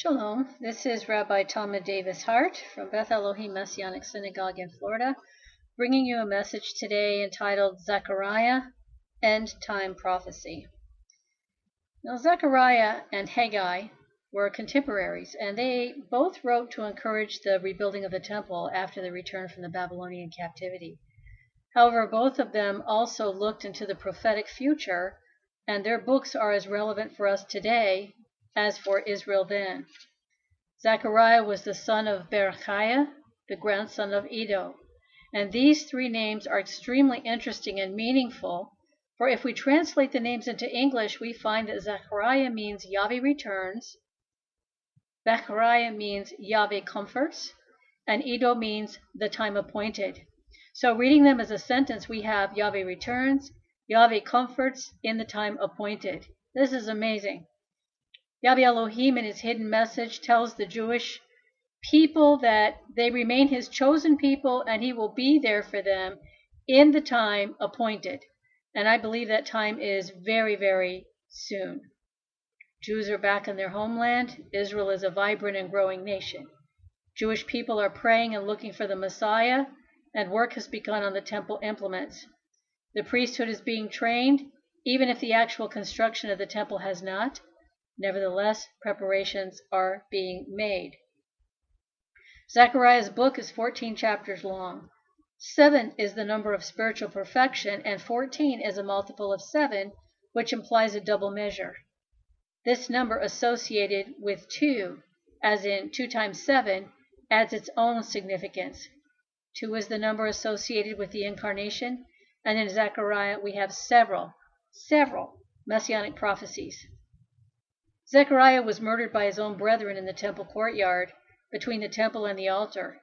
Shalom, this is Rabbi Thomas Davis Hart from Beth Elohim Messianic Synagogue in Florida, bringing you a message today entitled Zechariah End Time Prophecy. Now, Zechariah and Haggai were contemporaries, and they both wrote to encourage the rebuilding of the temple after the return from the Babylonian captivity. However, both of them also looked into the prophetic future, and their books are as relevant for us today as for Israel then. Zechariah was the son of Berechiah, the grandson of Iddo, and these three names are extremely interesting and meaningful for if we translate the names into English, we find that Zechariah means Yahweh returns, Zechariah means Yahweh comforts, and Iddo means the time appointed. So reading them as a sentence, we have Yahweh returns, Yahweh comforts in the time appointed. This is amazing. Yahweh Elohim in his hidden message tells the Jewish people that they remain his chosen people and he will be there for them in the time appointed. And I believe that time is very, very soon. Jews are back in their homeland. Israel is a vibrant and growing nation. Jewish people are praying and looking for the Messiah, and work has begun on the temple implements. The priesthood is being trained, even if the actual construction of the temple has not. Nevertheless, preparations are being made. Zechariah's book is 14 chapters long. Seven is the number of spiritual perfection, and 14 is a multiple of seven, which implies a double measure. This number associated with 2, as in 2 times 7, adds its own significance. 2 is the number associated with the incarnation, and in Zechariah we have several, several messianic prophecies. Zechariah was murdered by his own brethren in the temple courtyard, between the temple and the altar.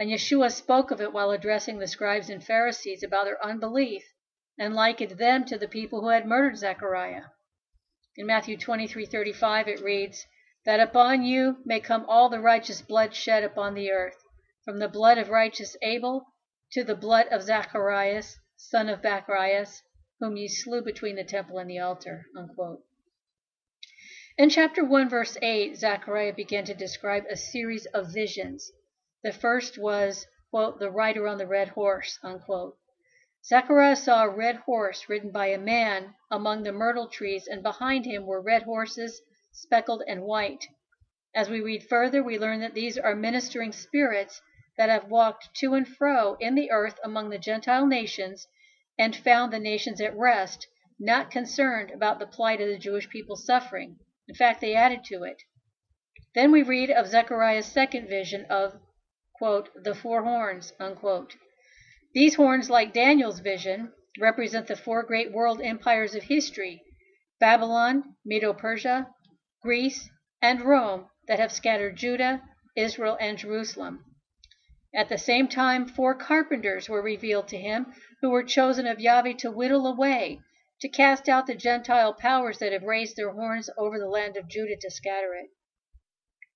And Yeshua spoke of it while addressing the scribes and Pharisees about their unbelief and likened them to the people who had murdered Zechariah. In Matthew 23:35 it reads, "That upon you may come all the righteous blood shed upon the earth, from the blood of righteous Abel to the blood of Zacharias, son of Barachias, whom ye slew between the temple and the altar." Unquote. In chapter 1 verse 8, Zechariah began to describe a series of visions the first was, quote, the rider on the red horse, unquote. Zechariah saw a red horse ridden by a man among the myrtle trees, and behind him were red horses, speckled and white. As we read further, we learn that these are ministering spirits that have walked to and fro in the earth among the Gentile nations and found the nations at rest, not concerned about the plight of the Jewish people suffering. In fact, they added to it. Then we read of Zechariah's second vision of the four horns. These horns, like Daniel's vision, represent the four great world empires of history Babylon, Medo Persia, Greece, and Rome that have scattered Judah, Israel, and Jerusalem. At the same time, four carpenters were revealed to him who were chosen of Yahweh to whittle away, to cast out the Gentile powers that have raised their horns over the land of Judah to scatter it.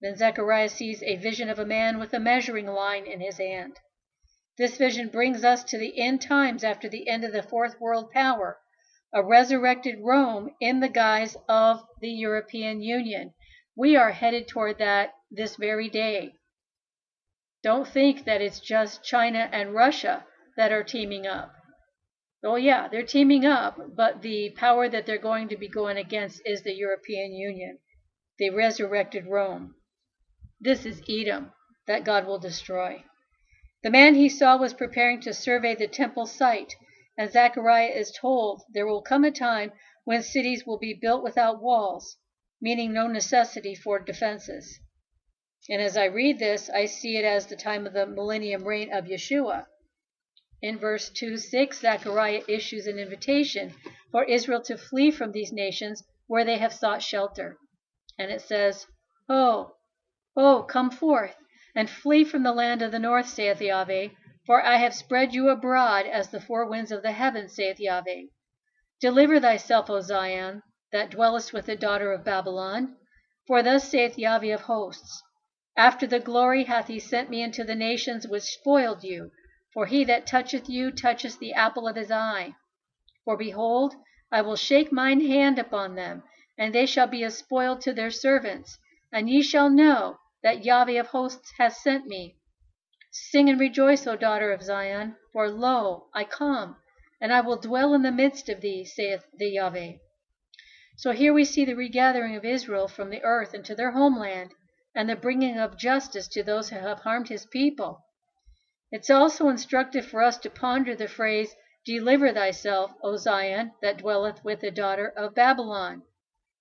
Then Zechariah sees a vision of a man with a measuring line in his hand. This vision brings us to the end times after the end of the Fourth World Power, a resurrected Rome in the guise of the European Union. We are headed toward that this very day. Don't think that it's just China and Russia that are teaming up. Oh, yeah, they're teaming up, but the power that they're going to be going against is the European Union, They resurrected Rome. This is Edom, that God will destroy. The man he saw was preparing to survey the temple site, and Zechariah is told there will come a time when cities will be built without walls, meaning no necessity for defenses. And as I read this, I see it as the time of the millennium reign of Yeshua. In verse 2 6, Zechariah issues an invitation for Israel to flee from these nations where they have sought shelter. And it says, Oh, Oh, come forth, and flee from the land of the north, saith Yahweh, for I have spread you abroad as the four winds of the heaven, saith Yahweh. Deliver thyself, O Zion, that dwellest with the daughter of Babylon. For thus saith Yahweh of hosts, After the glory hath he sent me into the nations which spoiled you, for he that toucheth you toucheth the apple of his eye. For behold, I will shake mine hand upon them, and they shall be a spoil to their servants and ye shall know that Yahweh of hosts hath sent me. Sing and rejoice, O daughter of Zion, for lo, I come, and I will dwell in the midst of thee, saith the Yahweh. So here we see the regathering of Israel from the earth into their homeland, and the bringing of justice to those who have harmed his people. It's also instructive for us to ponder the phrase, Deliver thyself, O Zion, that dwelleth with the daughter of Babylon.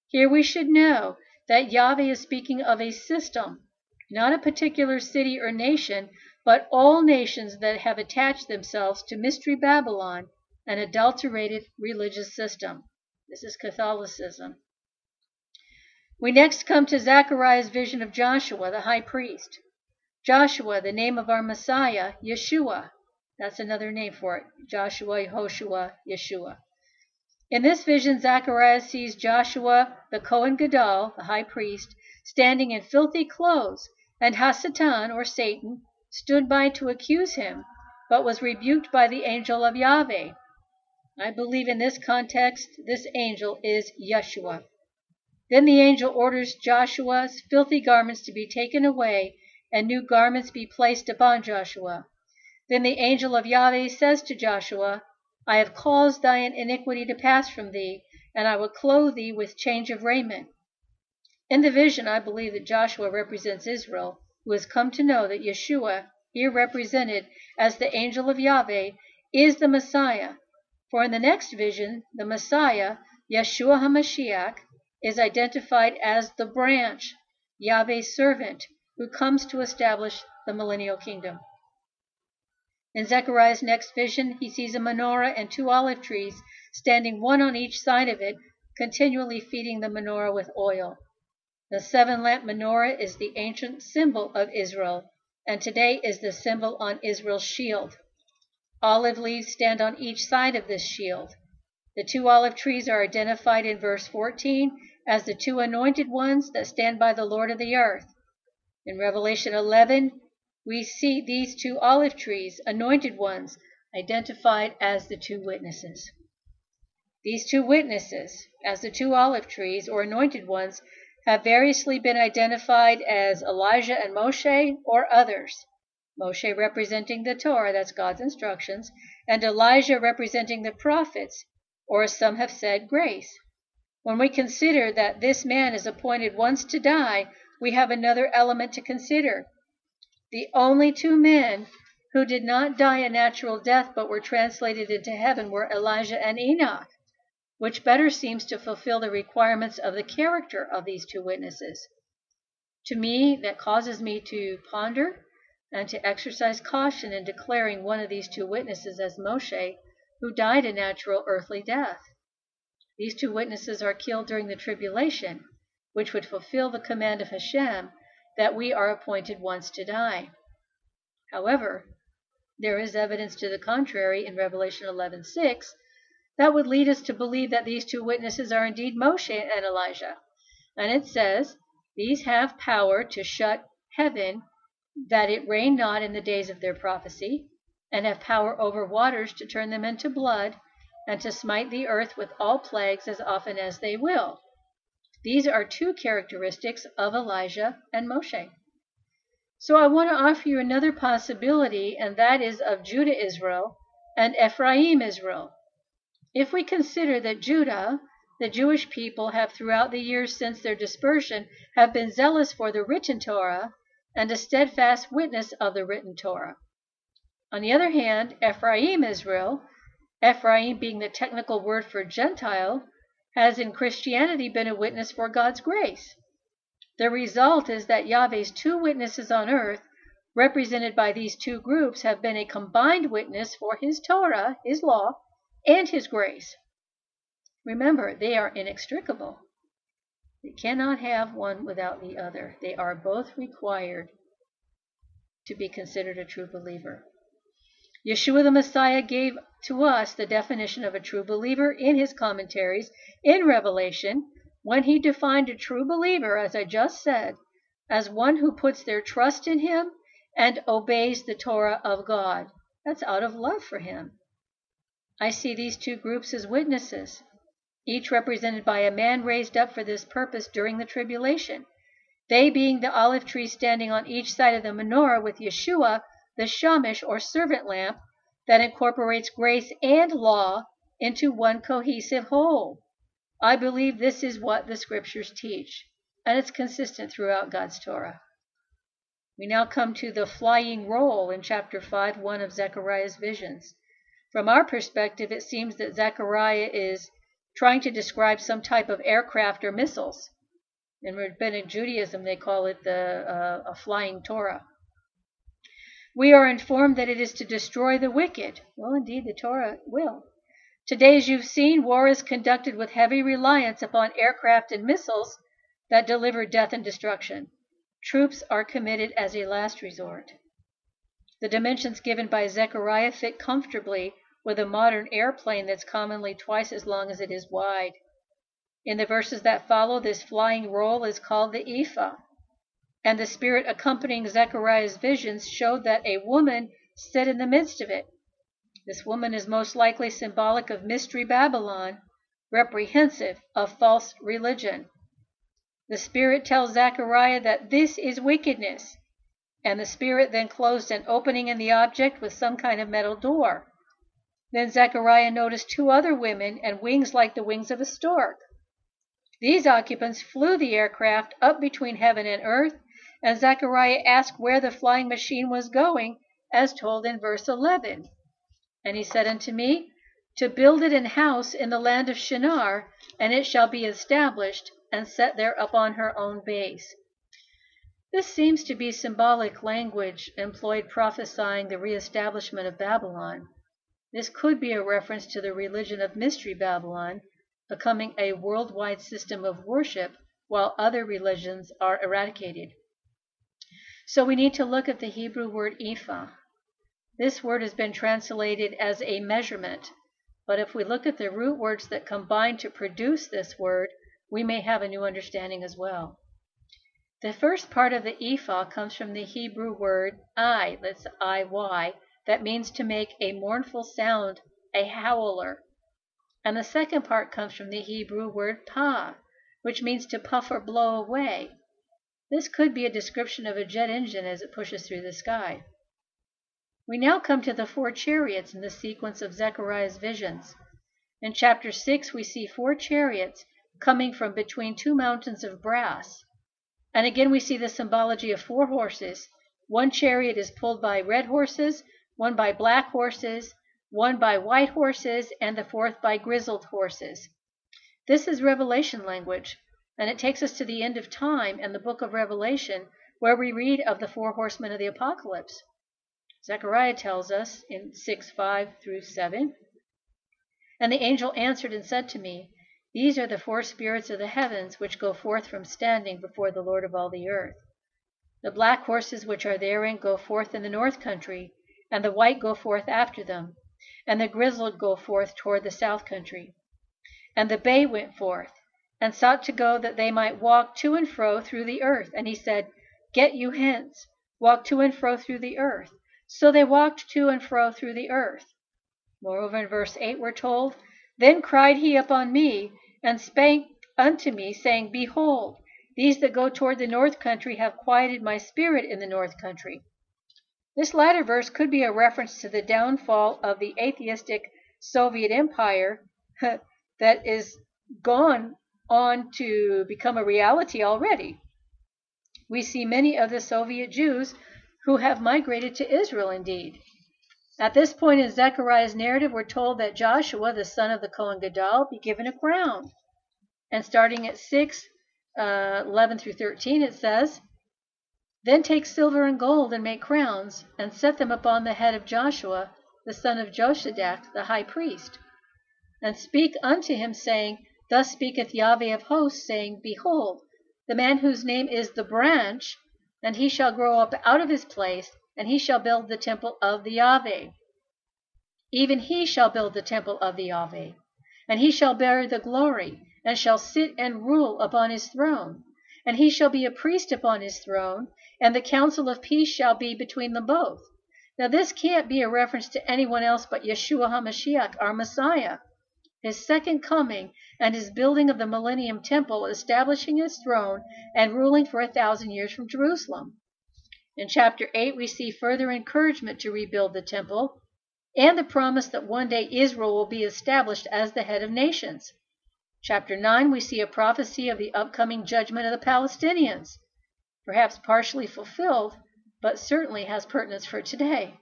Here we should know that Yahweh is speaking of a system, not a particular city or nation, but all nations that have attached themselves to Mystery Babylon, an adulterated religious system. This is Catholicism. We next come to Zechariah's vision of Joshua, the high priest. Joshua, the name of our Messiah, Yeshua. That's another name for it. Joshua, Yehoshua, Yeshua. In this vision, Zacharias sees Joshua, the Kohen Gadol, the high priest, standing in filthy clothes, and Hasatan, or Satan, stood by to accuse him, but was rebuked by the angel of Yahweh. I believe in this context, this angel is Yeshua. Then the angel orders Joshua's filthy garments to be taken away, and new garments be placed upon Joshua. Then the angel of Yahweh says to Joshua, I have caused thine iniquity to pass from thee, and I will clothe thee with change of raiment. In the vision, I believe that Joshua represents Israel, who has come to know that Yeshua, here represented as the angel of Yahweh, is the Messiah. For in the next vision, the Messiah, Yeshua HaMashiach, is identified as the branch, Yahweh's servant, who comes to establish the millennial kingdom. In Zechariah's next vision, he sees a menorah and two olive trees standing one on each side of it, continually feeding the menorah with oil. The seven lamp menorah is the ancient symbol of Israel, and today is the symbol on Israel's shield. Olive leaves stand on each side of this shield. The two olive trees are identified in verse 14 as the two anointed ones that stand by the Lord of the earth. In Revelation 11, we see these two olive trees, anointed ones, identified as the two witnesses. These two witnesses, as the two olive trees or anointed ones, have variously been identified as Elijah and Moshe or others. Moshe representing the Torah, that's God's instructions, and Elijah representing the prophets, or as some have said, grace. When we consider that this man is appointed once to die, we have another element to consider. The only two men who did not die a natural death but were translated into heaven were Elijah and Enoch which better seems to fulfill the requirements of the character of these two witnesses. To me, that causes me to ponder and to exercise caution in declaring one of these two witnesses as Moshe, who died a natural earthly death. These two witnesses are killed during the tribulation, which would fulfill the command of Hashem that we are appointed once to die. However, there is evidence to the contrary in Revelation 11:6 that would lead us to believe that these two witnesses are indeed Moshe and Elijah. And it says, These have power to shut heaven, that it rain not in the days of their prophecy, and have power over waters to turn them into blood, and to smite the earth with all plagues as often as they will. These are two characteristics of Elijah and Moshe. So I want to offer you another possibility, and that is of Judah Israel and Ephraim Israel. If we consider that Judah, the Jewish people, have throughout the years since their dispersion have been zealous for the written Torah and a steadfast witness of the written Torah. On the other hand, Ephraim Israel, Ephraim being the technical word for Gentile, has in Christianity been a witness for God's grace. The result is that Yahweh's two witnesses on earth, represented by these two groups, have been a combined witness for his Torah, his law, and His grace. Remember, they are inextricable. They cannot have one without the other. They are both required to be considered a true believer. Yeshua the Messiah gave to us the definition of a true believer in his commentaries in Revelation when he defined a true believer, as I just said, as one who puts their trust in him and obeys the Torah of God. That's out of love for him. I see these two groups as witnesses, each represented by a man raised up for this purpose during the tribulation. they being the olive tree standing on each side of the menorah with Yeshua, the shamash or servant lamp that incorporates grace and law into one cohesive whole. I believe this is what the scriptures teach, and it's consistent throughout God's Torah. We now come to the flying roll in chapter 5, 1 of Zechariah's visions. From our perspective, it seems that Zechariah is trying to describe some type of aircraft or missiles. In Rabbinic Judaism, they call it the uh, a flying Torah. We are informed that it is to destroy the wicked. Well, indeed, the Torah will. Today, as you've seen, war is conducted with heavy reliance upon aircraft and missiles that deliver death and destruction. Troops are committed as a last resort. The dimensions given by Zechariah fit comfortably with a modern airplane that's commonly twice as long as it is wide. In the verses that follow, this flying roll is called the ephah. And the spirit accompanying Zechariah's visions showed that a woman stood in the midst of it. This woman is most likely symbolic of Mystery Babylon, reprehensive of false religion. The Spirit tells Zechariah that this is wickedness, and the Spirit then closed an opening in the object with some kind of metal door. Then Zechariah noticed two other women and wings like the wings of a stork. These occupants flew the aircraft up between heaven and earth, and Zechariah asked where the flying machine was going, as told in verse 11. And he said unto me, To build it an house in the land of Shinar, and it shall be established, and set there upon her own base. This seems to be symbolic language employed prophesying the reestablishment of Babylon. This could be a reference to the religion of Mystery Babylon becoming a worldwide system of worship while other religions are eradicated. So we need to look at the Hebrew word ephah. This word has been translated as a measurement, but if we look at the root words that combine to produce this word, we may have a new understanding as well. The first part of the ephah comes from the Hebrew word I, that's I-Y, that means to make a mournful sound, a howler. And the second part comes from the Hebrew word pa, which means to puff or blow away. This could be a description of a jet engine as it pushes through the sky. We now come to the four chariots in the sequence of Zechariah's visions. In chapter 6, we see four chariots coming from between two mountains of brass. And again, we see the symbology of four horses. One chariot is pulled by red horses, one by black horses, one by white horses, and the fourth by grizzled horses. This is Revelation language, and it takes us to the end of time and the book of Revelation, where we read of the four horsemen of the apocalypse. Zechariah tells us in 6 5 through 7. And the angel answered and said to me, These are the four spirits of the heavens which go forth from standing before the Lord of all the earth. The black horses which are therein go forth in the north country, and the white go forth after them, and the grizzled go forth toward the south country. And the bay went forth, and sought to go that they might walk to and fro through the earth. And he said, Get you hence, walk to and fro through the earth. So they walked to and fro through the earth. Moreover, in verse 8 we're told, Then cried he upon me, and spake unto me, saying, Behold, these that go toward the north country have quieted my spirit in the north country. This latter verse could be a reference to the downfall of the atheistic Soviet Empire that is gone on to become a reality already. We see many of the Soviet Jews who have migrated to Israel indeed. At this point in Zechariah's narrative, we're told that Joshua, the son of the Kohen Gadol, be given a crown. And starting at 6, uh, 11 through 13, it says, Then take silver and gold and make crowns, and set them upon the head of Joshua, the son of Josadak, the high priest. And speak unto him, saying, Thus speaketh Yahweh of hosts, saying, Behold, the man whose name is the branch, and he shall grow up out of his place, and he shall build the temple of the Yahweh. Even he shall build the temple of the Yahweh, and he shall bear the glory, and shall sit and rule upon his throne. And he shall be a priest upon his throne, and the counsel of peace shall be between them both. Now, this can't be a reference to anyone else but Yeshua HaMashiach, our Messiah. His second coming, and his building of the Millennium Temple, establishing his throne and ruling for a thousand years from Jerusalem. In chapter 8, we see further encouragement to rebuild the temple and the promise that one day Israel will be established as the head of nations. Chapter 9, we see a prophecy of the upcoming judgment of the Palestinians, perhaps partially fulfilled, but certainly has pertinence for today.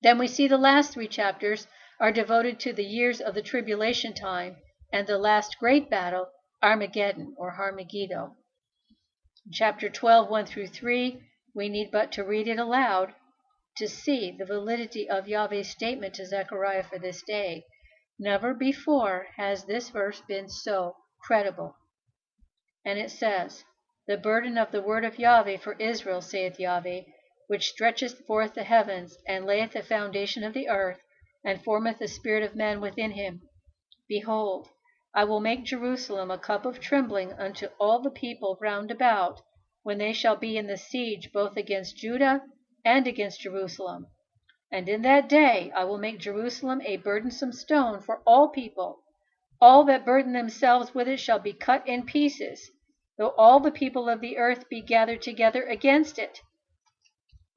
Then we see the last three chapters are devoted to the years of the tribulation time and the last great battle, Armageddon or Harmageddo. In chapter 12, 1 through 3, we need but to read it aloud to see the validity of Yahweh's statement to Zechariah for this day. Never before has this verse been so credible. And it says, The burden of the word of Yahweh for Israel, saith Yahweh, which stretcheth forth the heavens, and layeth the foundation of the earth, and formeth the spirit of man within him. Behold, I will make Jerusalem a cup of trembling unto all the people round about, when they shall be in the siege both against Judah and against Jerusalem. And in that day I will make Jerusalem a burdensome stone for all people. All that burden themselves with it shall be cut in pieces, though all the people of the earth be gathered together against it.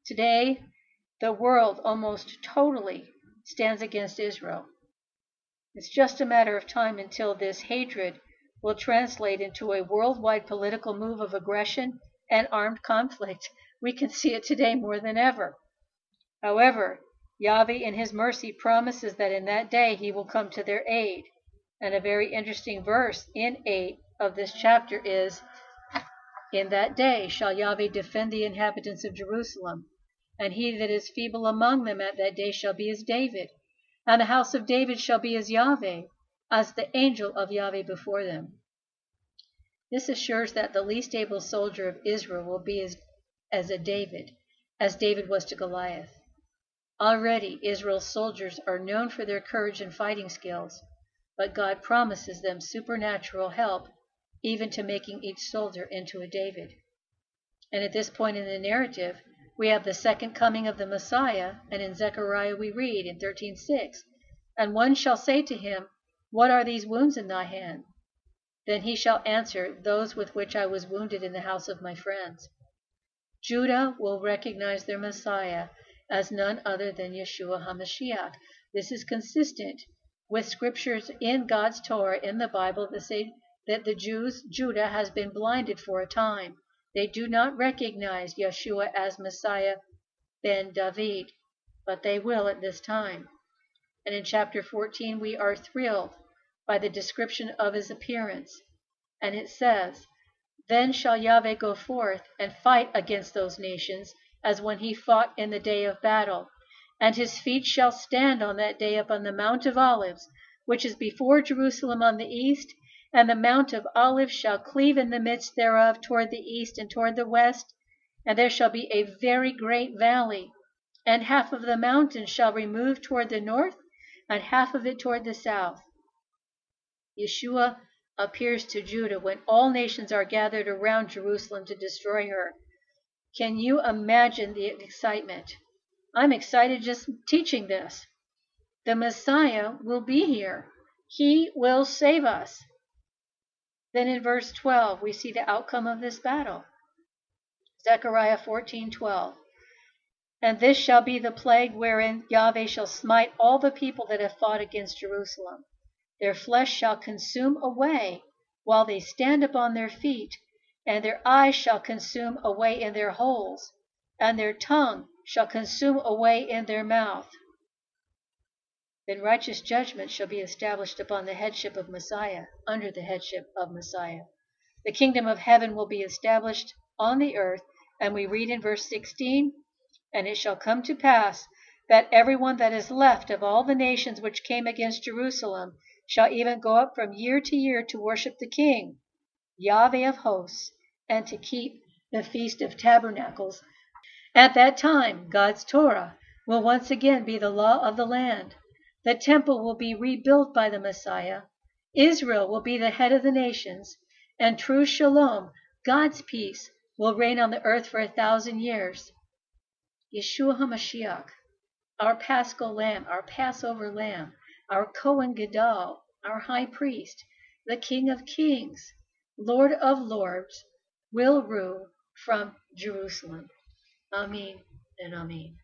Today, the world almost totally stands against Israel. It's just a matter of time until this hatred will translate into a worldwide political move of aggression and armed conflict. We can see it today more than ever. However, Yahweh in his mercy promises that in that day he will come to their aid. And a very interesting verse in 8 of this chapter is, In that day shall Yahweh defend the inhabitants of Jerusalem, and he that is feeble among them at that day shall be as David, and the house of David shall be as Yahweh, as the angel of Yahweh before them. This assures that the least able soldier of Israel will be as, as a David, as David was to Goliath. Already Israel's soldiers are known for their courage and fighting skills, but God promises them supernatural help, even to making each soldier into a David. And at this point in the narrative, we have the second coming of the Messiah, and in Zechariah we read in 13:6, And one shall say to him, What are these wounds in thy hand? Then he shall answer, Those with which I was wounded in the house of my friends. Judah will recognize their Messiah as none other than Yeshua HaMashiach. This is consistent with scriptures in God's Torah in the Bible that say that the Jews, Judah, has been blinded for a time. They do not recognize Yeshua as Messiah ben David, but they will at this time. And in chapter 14, we are thrilled by the description of his appearance. And it says, Then shall Yahweh go forth and fight against those nations, as when he fought in the day of battle. And his feet shall stand on that day upon the Mount of Olives, which is before Jerusalem on the east, and the Mount of Olives shall cleave in the midst thereof toward the east and toward the west, and there shall be a very great valley. And half of the mountain shall remove toward the north, and half of it toward the south. Yeshua appears to Judah when all nations are gathered around Jerusalem to destroy her. Can you imagine the excitement? I'm excited just teaching this. The Messiah will be here. He will save us. Then in verse 12, we see the outcome of this battle. Zechariah 14:12. And this shall be the plague wherein Yahweh shall smite all the people that have fought against Jerusalem. Their flesh shall consume away while they stand upon their feet, and their eyes shall consume away in their holes, and their tongue shall consume away in their mouth. Then righteous judgment shall be established upon the headship of Messiah, under the headship of Messiah. The kingdom of heaven will be established on the earth, and we read in verse 16, And it shall come to pass that every one that is left of all the nations which came against Jerusalem shall even go up from year to year to worship the King, Yahweh of hosts, and to keep the Feast of Tabernacles. At that time, God's Torah will once again be the law of the land. The temple will be rebuilt by the Messiah. Israel will be the head of the nations, and true shalom, God's peace, will reign on the earth for a thousand years. Yeshua HaMashiach, our paschal lamb, our Passover lamb, our Cohen Gadol, our high priest, the King of kings, Lord of lords, will rule from Jerusalem. Amen and Amen.